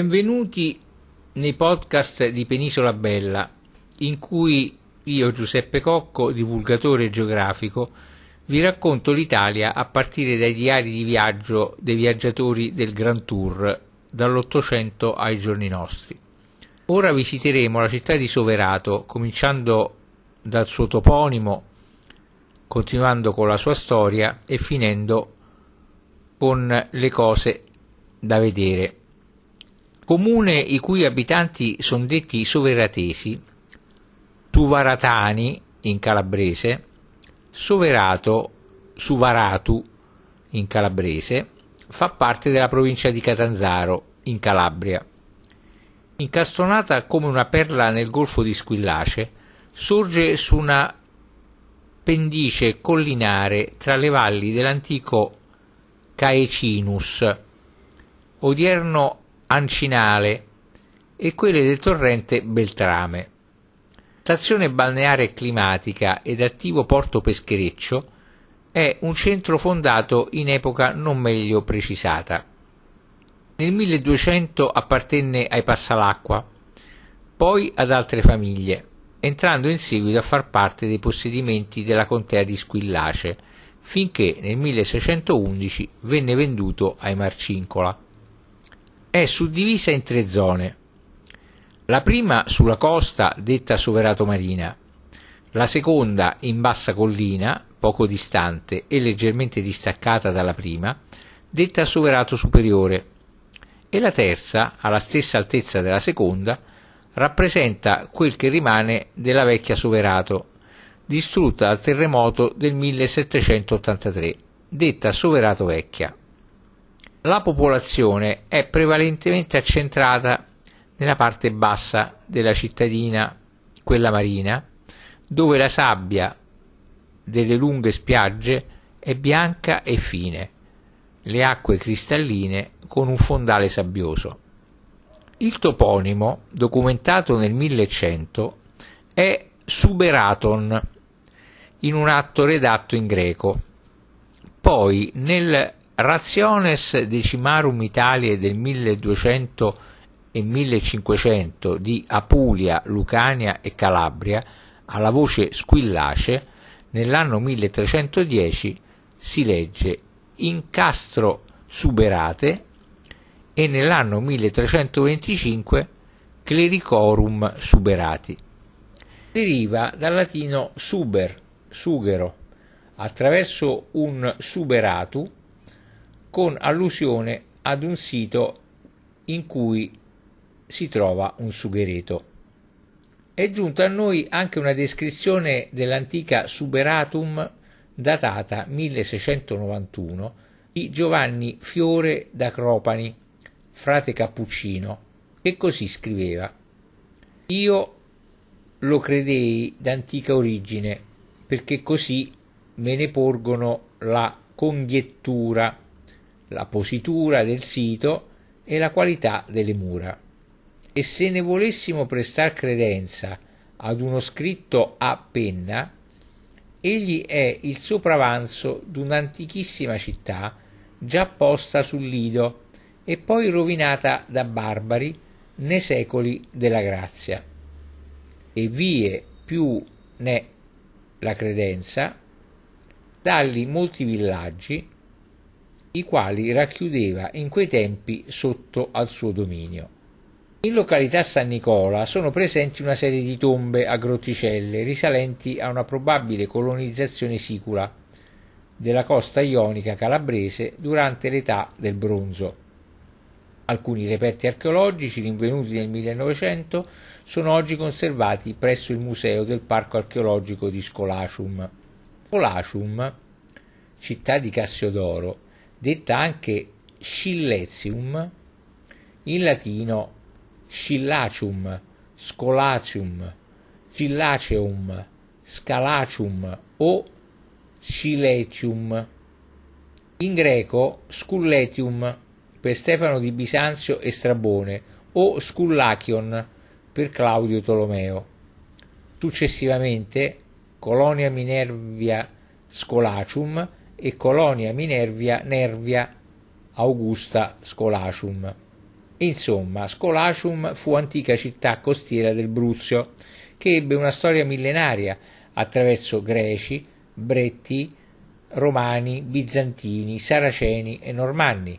Benvenuti nei podcast di Penisola Bella, in cui io, Giuseppe Cocco, divulgatore geografico, vi racconto l'Italia a partire dai diari di viaggio dei viaggiatori del Grand Tour, dall'Ottocento ai giorni nostri. Ora visiteremo la città di Soverato, cominciando dal suo toponimo, continuando con la sua storia e finendo con le cose da vedere comune i cui abitanti sono detti soveratesi, Tuvaratani in calabrese, Soverato, Suvaratu in calabrese, fa parte della provincia di Catanzaro in Calabria. Incastonata come una perla nel golfo di Squillace, sorge su una pendice collinare tra le valli dell'antico Caecinus, odierno Ancinale e quelle del torrente Beltrame. Stazione balneare climatica ed attivo porto peschereccio, è un centro fondato in epoca non meglio precisata. Nel 1200 appartenne ai Passalacqua, poi ad altre famiglie, entrando in seguito a far parte dei possedimenti della contea di Squillace, finché nel 1611 venne venduto ai Marcincola è suddivisa in tre zone. La prima sulla costa, detta Soverato Marina, la seconda in bassa collina, poco distante e leggermente distaccata dalla prima, detta Soverato Superiore, e la terza, alla stessa altezza della seconda, rappresenta quel che rimane della vecchia Soverato, distrutta dal terremoto del 1783, detta Soverato Vecchia la popolazione è prevalentemente accentrata nella parte bassa della cittadina, quella marina, dove la sabbia delle lunghe spiagge è bianca e fine, le acque cristalline con un fondale sabbioso. Il toponimo, documentato nel 1100, è Suberaton, in un atto redatto in greco. Poi nel Rationes Decimarum Italiae del 1200 e 1500 di Apulia, Lucania e Calabria, alla voce Squillace, nell'anno 1310 si legge Incastro Suberate e nell'anno 1325 Clericorum Suberati. Deriva dal latino suber, sughero, attraverso un suberatu con allusione ad un sito in cui si trova un sughereto. È giunta a noi anche una descrizione dell'antica Suberatum datata 1691 di Giovanni Fiore da Cropani, frate cappuccino, che così scriveva Io lo credei d'antica origine, perché così me ne porgono la congettura la positura del sito e la qualità delle mura. E se ne volessimo prestar credenza ad uno scritto a penna, egli è il sopravanzo d'un'antichissima città già posta sul Lido e poi rovinata da barbari nei secoli della grazia. E vie più ne la credenza, dalli molti villaggi i quali racchiudeva in quei tempi sotto al suo dominio. In località San Nicola sono presenti una serie di tombe a grotticelle risalenti a una probabile colonizzazione sicula della costa ionica calabrese durante l'età del bronzo. Alcuni reperti archeologici rinvenuti nel 1900 sono oggi conservati presso il Museo del Parco archeologico di Scolacium. Scolacium, città di Cassiodoro, detta anche Scillezium, in latino Scillacium, Scolacium, Gillaceum, Scalacium o Scilecium. In greco Sculletium per Stefano di Bisanzio e Strabone o Scullachion per Claudio Tolomeo. Successivamente Colonia Minervia Scolacium e Colonia Minervia Nervia Augusta Scolacium. Insomma, Scolacium fu antica città costiera del Bruzio, che ebbe una storia millenaria attraverso greci, bretti, romani, bizantini, saraceni e normanni.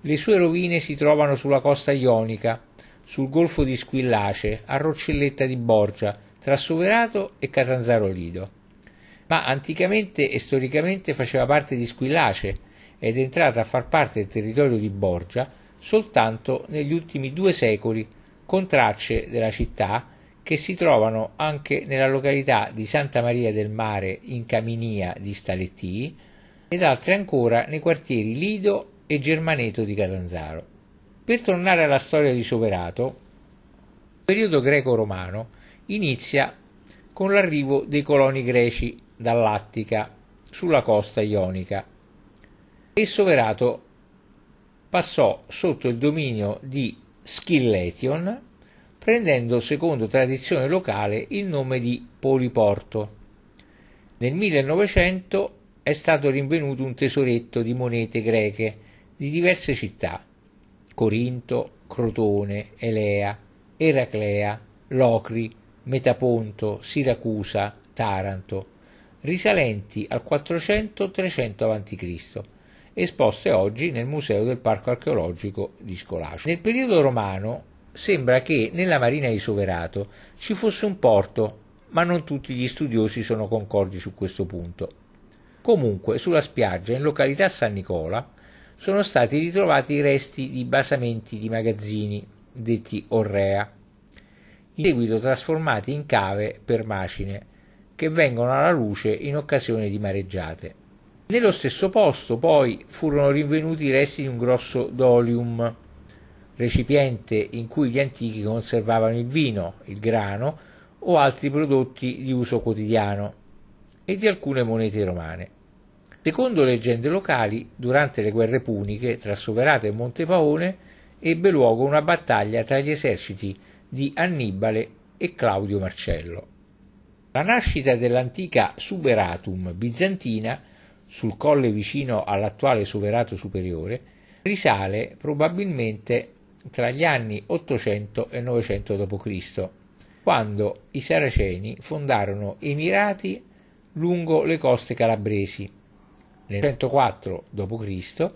Le sue rovine si trovano sulla costa ionica, sul golfo di Squillace, a Roccelletta di Borgia, tra Soverato e Catanzaro Lido. Ma anticamente e storicamente faceva parte di Squillace ed è entrata a far parte del territorio di Borgia soltanto negli ultimi due secoli, con tracce della città che si trovano anche nella località di Santa Maria del Mare in Caminia di Staletti ed altre ancora nei quartieri Lido e Germaneto di Catanzaro. Per tornare alla storia di Soverato, il periodo greco-romano inizia con l'arrivo dei coloni greci dall'Attica sulla costa ionica e Soverato passò sotto il dominio di Schilletion prendendo secondo tradizione locale il nome di Poliporto. Nel 1900 è stato rinvenuto un tesoretto di monete greche di diverse città, Corinto, Crotone, Elea, Eraclea, Locri, Metaponto, Siracusa, Taranto, risalenti al 400-300 a.C., esposte oggi nel Museo del Parco archeologico di Scolacio. Nel periodo romano sembra che nella marina di Soverato ci fosse un porto, ma non tutti gli studiosi sono concordi su questo punto. Comunque, sulla spiaggia, in località San Nicola, sono stati ritrovati i resti di basamenti di magazzini, detti orrea, in seguito trasformati in cave per macine, che vengono alla luce in occasione di mareggiate. Nello stesso posto poi furono rinvenuti i resti di un grosso dolium, recipiente in cui gli antichi conservavano il vino, il grano o altri prodotti di uso quotidiano, e di alcune monete romane. Secondo leggende locali, durante le guerre puniche tra Soverato e Montepaone ebbe luogo una battaglia tra gli eserciti di Annibale e Claudio Marcello. La nascita dell'antica Suberatum bizantina, sul colle vicino all'attuale Soverato superiore, risale probabilmente tra gli anni 800 e 900 d.C., quando i Saraceni fondarono emirati lungo le coste calabresi. Nel 104 d.C.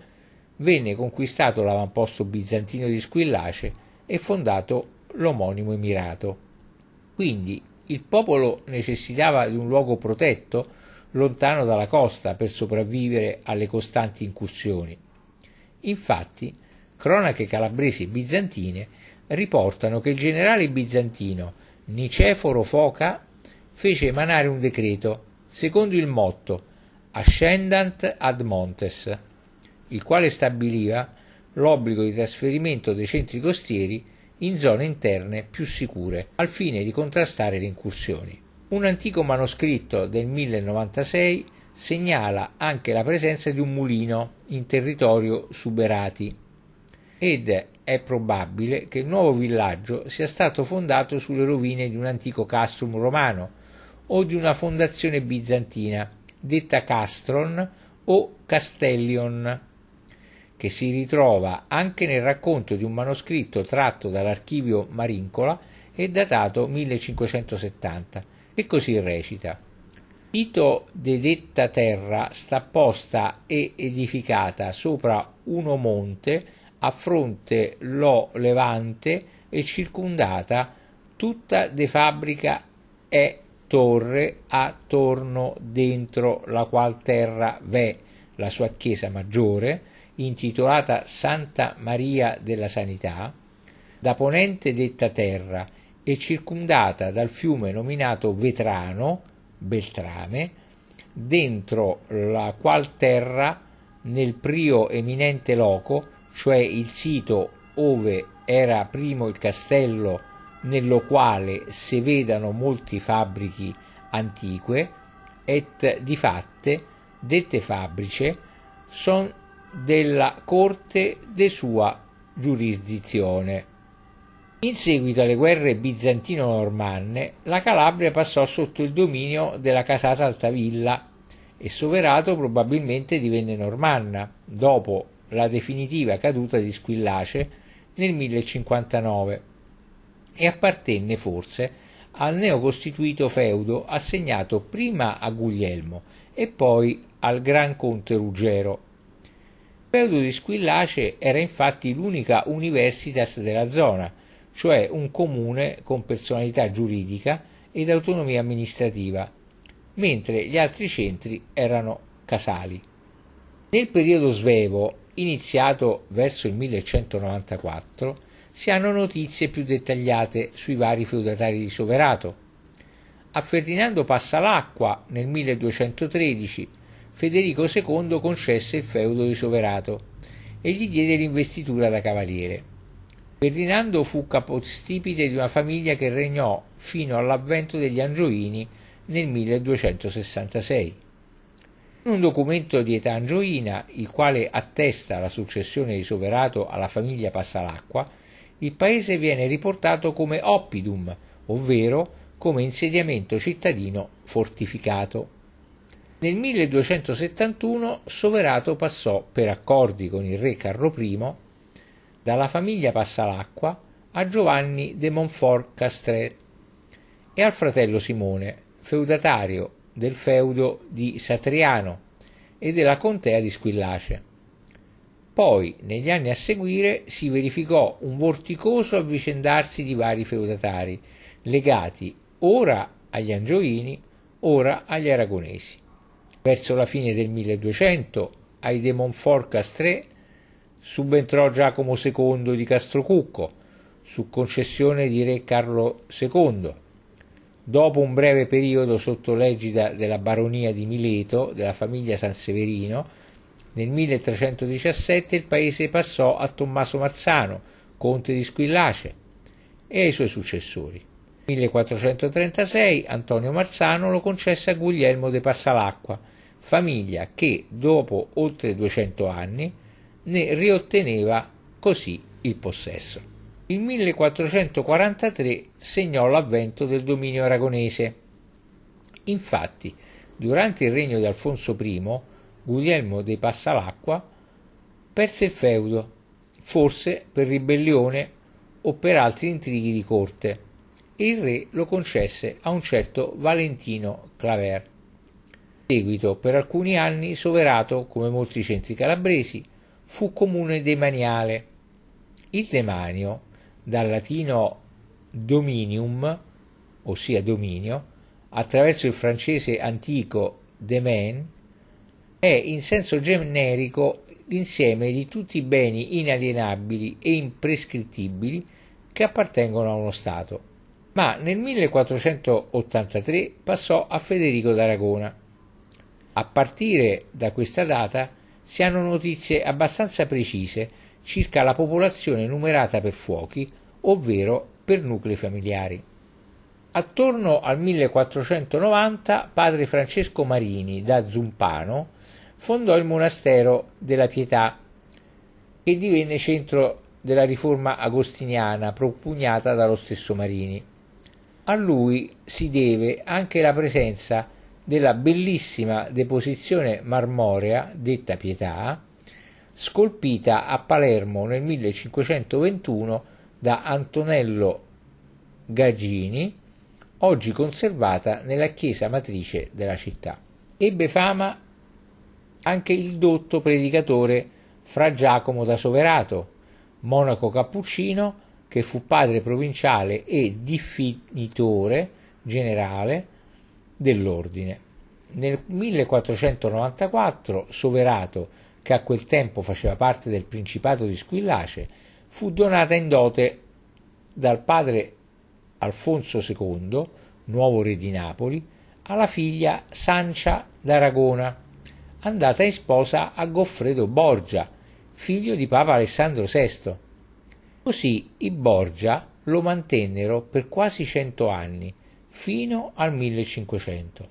venne conquistato l'avamposto bizantino di Squillace e fondato l'omonimo emirato. Quindi il popolo necessitava di un luogo protetto lontano dalla costa per sopravvivere alle costanti incursioni. Infatti, cronache calabresi e bizantine riportano che il generale bizantino Niceforo Foca fece emanare un decreto secondo il motto Ascendant ad Montes, il quale stabiliva l'obbligo di trasferimento dei centri costieri in zone interne più sicure, al fine di contrastare le incursioni. Un antico manoscritto del 1096 segnala anche la presenza di un mulino in territorio Suberati ed è probabile che il nuovo villaggio sia stato fondato sulle rovine di un antico castrum romano o di una fondazione bizantina, detta castron o castellion, che si ritrova anche nel racconto di un manoscritto tratto dall'archivio Marincola e datato 1570, e così recita. Tito de detta terra sta posta e edificata sopra uno monte a fronte lo levante e circondata tutta de fabbrica è torre attorno dentro la qual terra v'è la sua chiesa maggiore intitolata Santa Maria della Sanità da ponente detta terra e circondata dal fiume nominato Vetrano Beltrame dentro la qual terra nel prio eminente loco cioè il sito ove era primo il castello nello quale si vedano molti fabbrici antiche et di fatte dette fabbriche son della corte de sua giurisdizione. In seguito alle guerre bizantino-normanne, la Calabria passò sotto il dominio della casata Altavilla e Soverato probabilmente divenne normanna, dopo la definitiva caduta di Squillace nel 1059 e appartenne forse al neocostituito feudo assegnato prima a Guglielmo e poi al Gran Conte Ruggero. Il feudo di Squillace era infatti l'unica universitas della zona, cioè un comune con personalità giuridica ed autonomia amministrativa, mentre gli altri centri erano casali. Nel periodo svevo, iniziato verso il 1194, si hanno notizie più dettagliate sui vari feudatari di Soverato. A Ferdinando Passalacqua nel 1213 Federico II concesse il feudo di Soverato e gli diede l'investitura da cavaliere. Ferdinando fu capostipite di una famiglia che regnò fino all'avvento degli Angioini nel 1266. In un documento di età angioina, il quale attesta la successione di Soverato alla famiglia Passalacqua, il paese viene riportato come oppidum, ovvero come insediamento cittadino fortificato. Nel 1271 Soverato passò, per accordi con il re Carlo I, dalla famiglia Passalacqua a Giovanni de Montfort Castret e al fratello Simone, feudatario del feudo di Satriano e della contea di Squillace. Poi, negli anni a seguire, si verificò un vorticoso avvicendarsi di vari feudatari, legati ora agli Angioini, ora agli Aragonesi. Verso la fine del 1200, ai de Montfort Castret subentrò Giacomo II di Castrocucco, su concessione di re Carlo II. Dopo un breve periodo sotto l'egida della baronia di Mileto, della famiglia Sanseverino, nel 1317 il paese passò a Tommaso Marzano, conte di Squillace, e ai suoi successori. Nel 1436 Antonio Marzano lo concesse a Guglielmo de Passalacqua, famiglia che, dopo oltre 200 anni, ne riotteneva così il possesso. Il 1443 segnò l'avvento del dominio aragonese. Infatti, durante il regno di Alfonso I, Guglielmo dei Passalacqua perse il feudo, forse per ribellione o per altri intrighi di corte, e il re lo concesse a un certo Valentino Claver. Seguito, per alcuni anni, Soverato, come molti centri calabresi, fu comune demaniale. Il demanio, dal latino dominium, ossia dominio, attraverso il francese antico demain, è in senso generico l'insieme di tutti i beni inalienabili e imprescrittibili che appartengono a uno Stato, ma nel 1483 passò a Federico d'Aragona. A partire da questa data si hanno notizie abbastanza precise circa la popolazione numerata per fuochi, ovvero per nuclei familiari. Attorno al 1490 padre Francesco Marini da Zumpano fondò il monastero della Pietà, che divenne centro della riforma agostiniana propugnata dallo stesso Marini. A lui si deve anche la presenza della bellissima deposizione marmorea, detta Pietà, scolpita a Palermo nel 1521 da Antonello Gagini, oggi conservata nella chiesa matrice della città. Ebbe fama anche il dotto predicatore Fra Giacomo da Soverato, monaco cappuccino che fu padre provinciale e diffinitore generale dell'ordine. Nel 1494 Soverato, che a quel tempo faceva parte del Principato di Squillace, fu donata in dote dal padre Alfonso II, nuovo re di Napoli, alla figlia Sancia d'Aragona andata in sposa a Goffredo Borgia, figlio di Papa Alessandro VI. Così i Borgia lo mantennero per quasi cento anni, fino al 1500.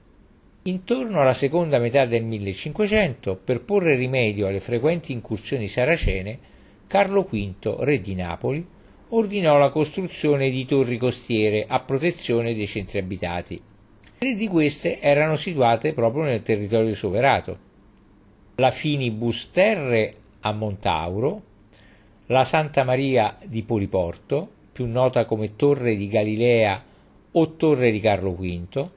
Intorno alla seconda metà del 1500, per porre rimedio alle frequenti incursioni saracene, Carlo V, re di Napoli, ordinò la costruzione di torri costiere a protezione dei centri abitati. Tre di queste erano situate proprio nel territorio soverato la Finibus Terre a Montauro, la Santa Maria di Poliporto, più nota come Torre di Galilea o Torre di Carlo V,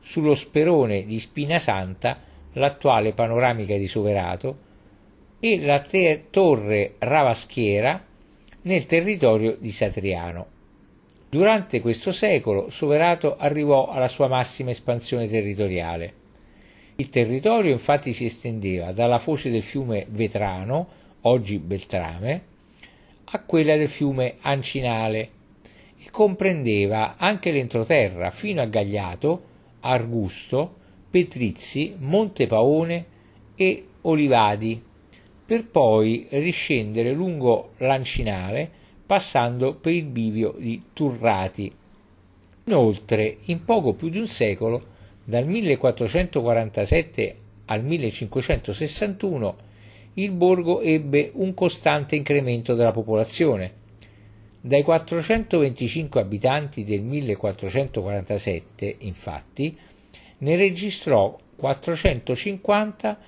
sullo sperone di Spinasanta, l'attuale panoramica di Soverato, e la te- Torre Ravaschiera nel territorio di Satriano. Durante questo secolo Soverato arrivò alla sua massima espansione territoriale. Il territorio infatti si estendeva dalla foce del fiume Vetrano, oggi Beltrame, a quella del fiume Ancinale e comprendeva anche l'entroterra fino a Gagliato, Argusto, Petrizzi, Montepaone e Olivadi, per poi riscendere lungo l'Ancinale passando per il bivio di Turrati. Inoltre, in poco più di un secolo, dal 1447 al 1561, il borgo ebbe un costante incremento della popolazione. Dai 425 abitanti del 1447, infatti, ne registrò 450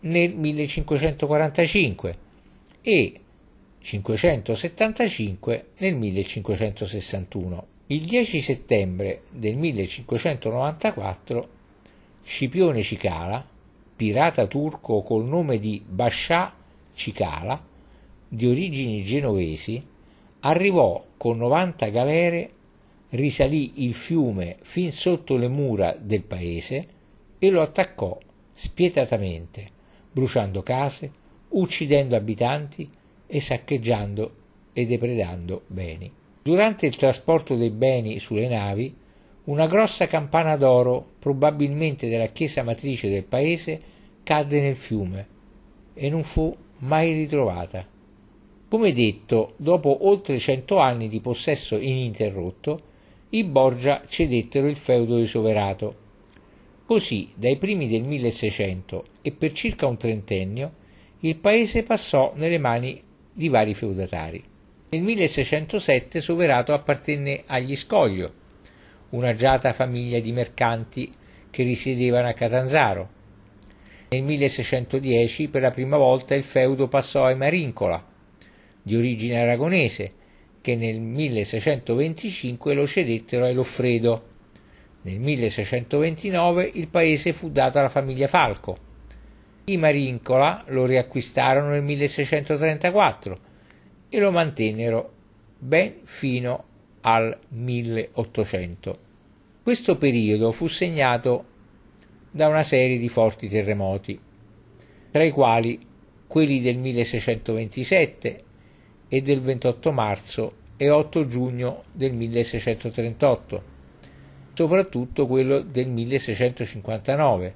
nel 1545 e 575 nel 1561. Il 10 settembre del 1594 Scipione Cicala pirata turco col nome di Bascià Cicala, di origini genovesi, arrivò con 90 galere, risalì il fiume fin sotto le mura del paese e lo attaccò spietatamente, bruciando case, uccidendo abitanti e saccheggiando e depredando beni. Durante il trasporto dei beni sulle navi, una grossa campana d'oro, probabilmente della chiesa matrice del paese, cadde nel fiume e non fu mai ritrovata. Come detto, dopo oltre cento anni di possesso ininterrotto, i Borgia cedettero il feudo di Soverato. Così, dai primi del 1600 e per circa un trentennio, il paese passò nelle mani di vari feudatari. Nel 1607 Soverato appartenne agli Scoglio, un'agiata famiglia di mercanti che risiedevano a Catanzaro. Nel 1610 per la prima volta il feudo passò ai Marincola, di origine aragonese, che nel 1625 lo cedettero ai Loffredo. Nel 1629 il paese fu dato alla famiglia Falco. I Marincola lo riacquistarono nel 1634 e lo mantennero ben fino al 1800. Questo periodo fu segnato da una serie di forti terremoti, tra i quali quelli del 1627 e del 28 marzo e 8 giugno del 1638, soprattutto quello del 1659.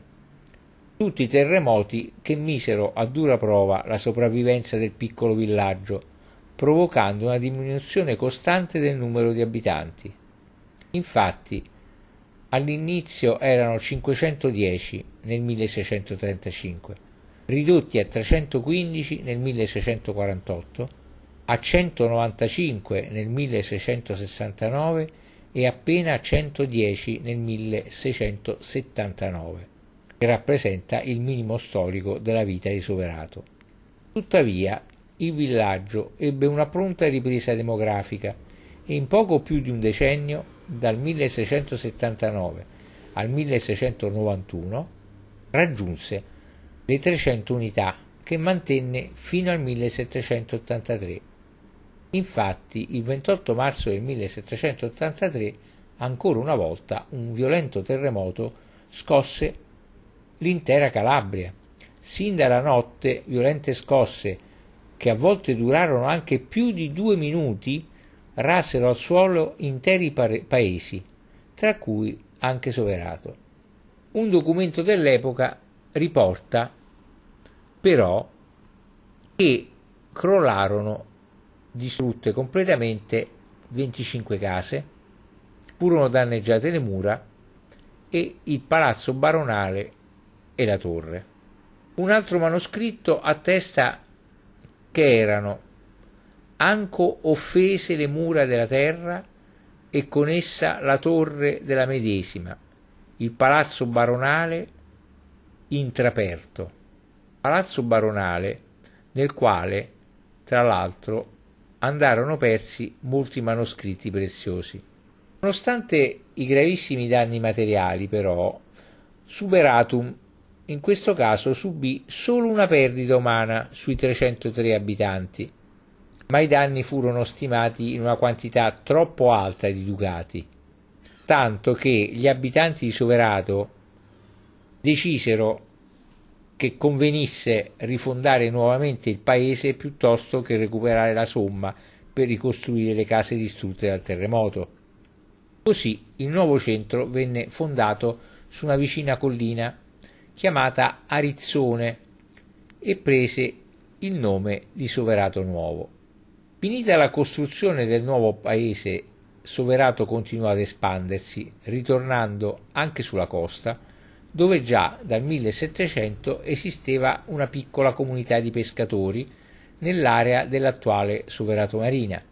Tutti terremoti che misero a dura prova la sopravvivenza del piccolo villaggio, provocando una diminuzione costante del numero di abitanti. Infatti, all'inizio erano 510 nel 1635, ridotti a 315 nel 1648, a 195 nel 1669 e appena 110 nel 1679, che rappresenta il minimo storico della vita di Soverato. Tuttavia, il villaggio ebbe una pronta ripresa demografica e in poco più di un decennio dal 1679 al 1691 raggiunse le 300 unità che mantenne fino al 1783. Infatti, il 28 marzo del 1783, ancora una volta, un violento terremoto scosse l'intera Calabria. Sin dalla notte, violente scosse, che a volte durarono anche più di due minuti, rasero al suolo interi paesi, tra cui anche Soverato. Un documento dell'epoca riporta però che crollarono distrutte completamente 25 case, furono danneggiate le mura e il palazzo baronale e la torre. Un altro manoscritto attesta che erano anco offese le mura della terra e con essa la torre della medesima, il palazzo baronale intraperto, palazzo baronale nel quale tra l'altro, andarono persi molti manoscritti preziosi. Nonostante i gravissimi danni materiali, però, Suberatum in questo caso subì solo una perdita umana sui 303 abitanti, ma i danni furono stimati in una quantità troppo alta di ducati, tanto che gli abitanti di Soverato decisero che convenisse rifondare nuovamente il paese piuttosto che recuperare la somma per ricostruire le case distrutte dal terremoto. Così il nuovo centro venne fondato su una vicina collina chiamata Arizzone e prese il nome di Soverato Nuovo. Finita la costruzione del nuovo paese, Soverato continuò ad espandersi, ritornando anche sulla costa, dove già dal 1700 esisteva una piccola comunità di pescatori nell'area dell'attuale Soverato Marina,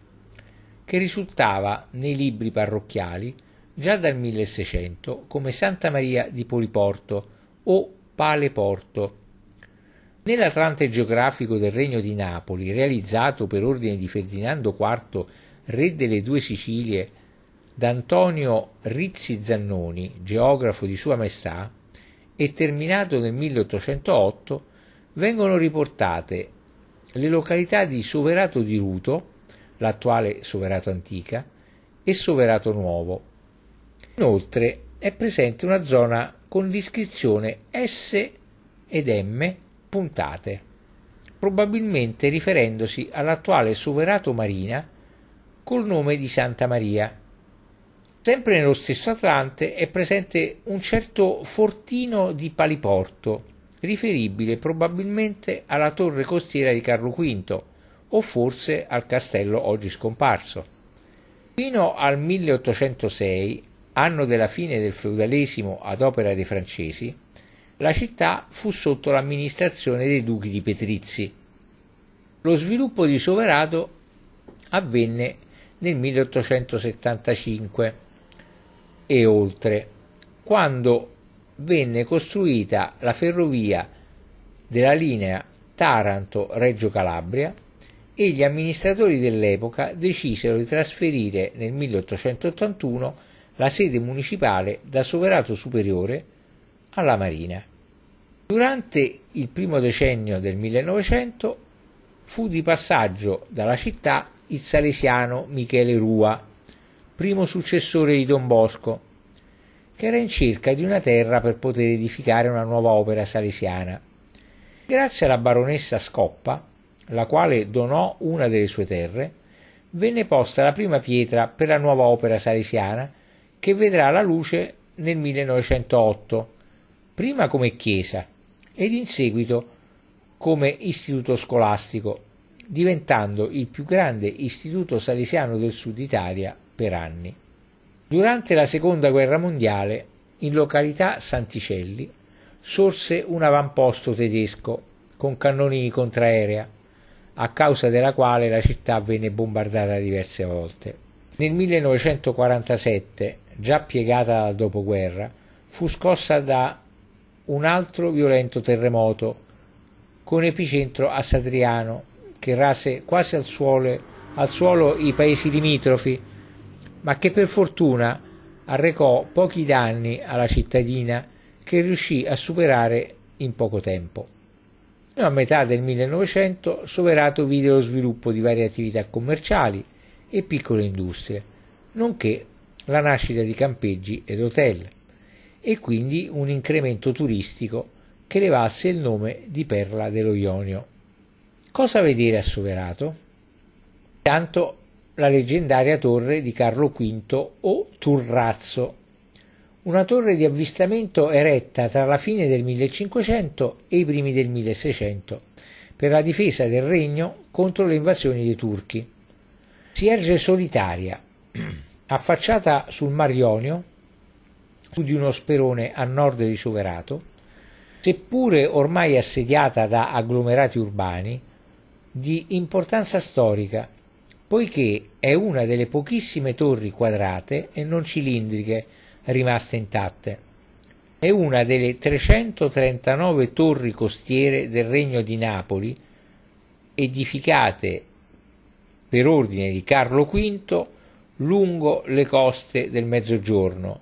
che risultava nei libri parrocchiali già dal 1600 come Santa Maria di Poliporto o Paleporto. Nell'Atlante geografico del Regno di Napoli, realizzato per ordine di Ferdinando IV, re delle due Sicilie, da Antonio Rizzi Zannoni, geografo di Sua Maestà, e terminato nel 1808 vengono riportate le località di Soverato di Ruto, l'attuale Soverato Antica, e Soverato Nuovo. Inoltre è presente una zona con l'iscrizione S ed M puntate, probabilmente riferendosi all'attuale Soverato Marina col nome di Santa Maria Sempre nello stesso Atlante è presente un certo fortino di Paliporto, riferibile probabilmente alla torre costiera di Carlo V o forse al castello oggi scomparso. Fino al 1806, anno della fine del feudalesimo ad opera dei francesi, la città fu sotto l'amministrazione dei duchi di Petrizzi. Lo sviluppo di Soverato avvenne nel 1875 e oltre, quando venne costruita la ferrovia della linea Taranto-Reggio Calabria e gli amministratori dell'epoca decisero di trasferire nel 1881 la sede municipale da Soverato Superiore alla Marina. Durante il primo decennio del 1900 fu di passaggio dalla città il salesiano Michele Rua, primo successore di Don Bosco, che era in cerca di una terra per poter edificare una nuova opera salesiana. Grazie alla baronessa Scoppa, la quale donò una delle sue terre, venne posta la prima pietra per la nuova opera salesiana che vedrà la luce nel 1908, prima come chiesa ed in seguito come istituto scolastico, diventando il più grande istituto salesiano del sud Italia per anni. Durante la seconda guerra mondiale, in località Santicelli, sorse un avamposto tedesco con cannoni di contraerea, a causa della quale la città venne bombardata diverse volte. Nel 1947, già piegata dal dopoguerra, fu scossa da un altro violento terremoto con epicentro a Satriano che rase quasi al suolo, al suolo i paesi limitrofi ma che per fortuna arrecò pochi danni alla cittadina che riuscì a superare in poco tempo. A metà del 1900 Soverato vide lo sviluppo di varie attività commerciali e piccole industrie, nonché la nascita di campeggi ed hotel, e quindi un incremento turistico che le valse il nome di Perla dello Ionio. Cosa vedere a Soverato? Tanto la leggendaria torre di Carlo V o Turrazzo, una torre di avvistamento eretta tra la fine del 1500 e i primi del 1600 per la difesa del regno contro le invasioni dei turchi. Si erge solitaria, affacciata sul Mar Ionio, su di uno sperone a nord di Soverato, seppure ormai assediata da agglomerati urbani, di importanza storica poiché è una delle pochissime torri quadrate e non cilindriche rimaste intatte. È una delle 339 torri costiere del Regno di Napoli edificate per ordine di Carlo V, lungo le coste del Mezzogiorno,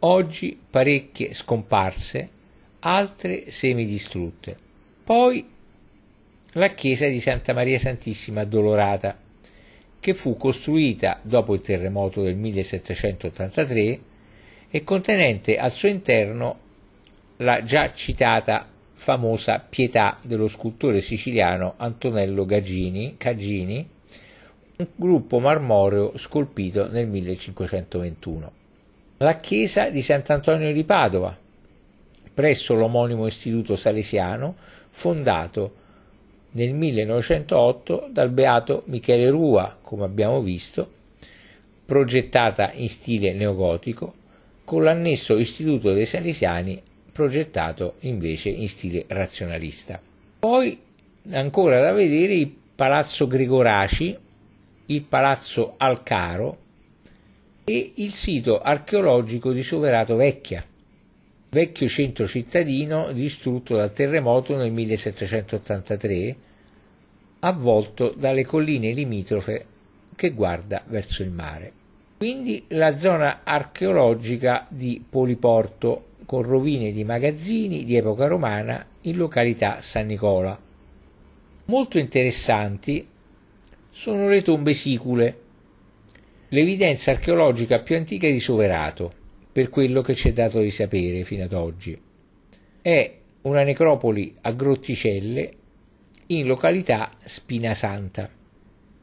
oggi parecchie scomparse, altre semidistrutte. Poi la chiesa di Santa Maria Santissima Addolorata, che fu costruita dopo il terremoto del 1783 e contenente al suo interno la già citata famosa Pietà dello scultore siciliano Antonello Gaggini, Caggini, un gruppo marmoreo scolpito nel 1521. La chiesa di Sant'Antonio di Padova, presso l'omonimo istituto salesiano, fondato nel 1908 dal beato Michele Rua, come abbiamo visto, progettata in stile neogotico, con l'annesso Istituto dei Salesiani progettato invece in stile razionalista. Poi ancora da vedere il Palazzo Gregoraci, il Palazzo Alcaro e il sito archeologico di Soverato Vecchia, vecchio centro cittadino distrutto dal terremoto nel 1783, avvolto dalle colline limitrofe che guarda verso il mare. Quindi la zona archeologica di Poliporto con rovine di magazzini di epoca romana in località San Nicola. Molto interessanti sono le tombe sicule, l'evidenza archeologica più antica di Soverato, per quello che ci è dato di sapere fino ad oggi. È una necropoli a grotticelle in località Spinasanta.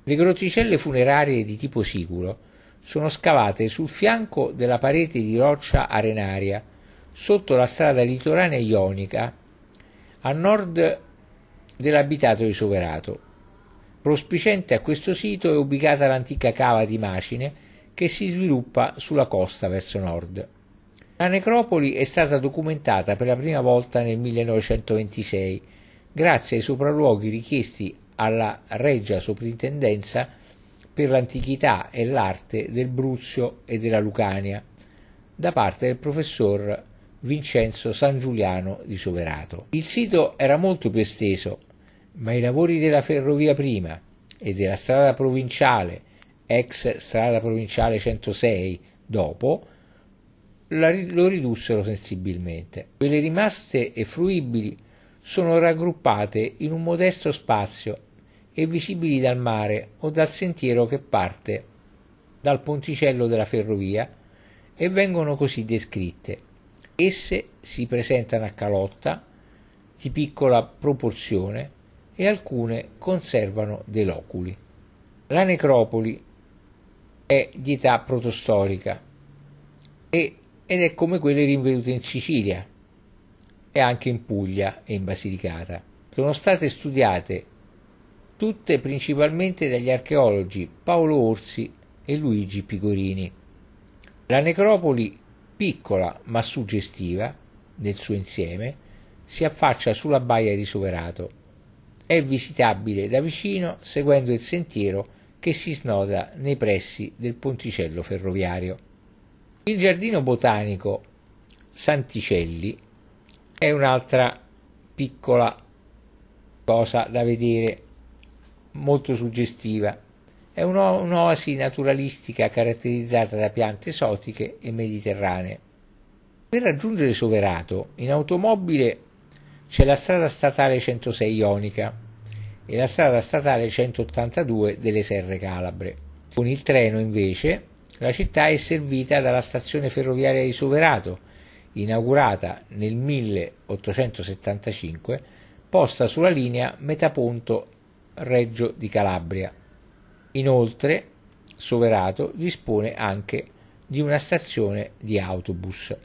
Le grotticelle funerarie di tipo siculo sono scavate sul fianco della parete di roccia arenaria sotto la strada litoranea ionica a nord dell'abitato di Soverato. Prospicente a questo sito è ubicata l'antica cava di Macine che si sviluppa sulla costa verso nord. La necropoli è stata documentata per la prima volta nel 1926 grazie ai sopralluoghi richiesti alla Regia Soprintendenza per l'antichità e l'arte del Bruzio e della Lucania da parte del professor Vincenzo San Giuliano di Soverato. Il sito era molto più esteso, ma i lavori della ferrovia prima e della strada provinciale ex strada provinciale 106 dopo, lo ridussero sensibilmente. Quelle rimaste e fruibili sono raggruppate in un modesto spazio e visibili dal mare o dal sentiero che parte dal ponticello della ferrovia e vengono così descritte. Esse si presentano a calotta di piccola proporzione e alcune conservano dei loculi. La necropoli è di età protostorica e, ed è come quelle rinvenute in Sicilia e anche in Puglia e in Basilicata. Sono state studiate tutte principalmente dagli archeologi Paolo Orsi e Luigi Picorini. La necropoli, piccola ma suggestiva nel suo insieme, si affaccia sulla baia di Soverato. È visitabile da vicino seguendo il sentiero che si snoda nei pressi del ponticello ferroviario. Il giardino botanico Santicelli è un'altra piccola cosa da vedere, molto suggestiva. È un'oasi naturalistica caratterizzata da piante esotiche e mediterranee. Per raggiungere Soverato, in automobile c'è la strada statale 106 Ionica, e la strada statale 182 delle Serre Calabre. Con il treno invece la città è servita dalla stazione ferroviaria di Soverato, inaugurata nel 1875, posta sulla linea Metaponto Reggio di Calabria. Inoltre, Soverato dispone anche di una stazione di autobus.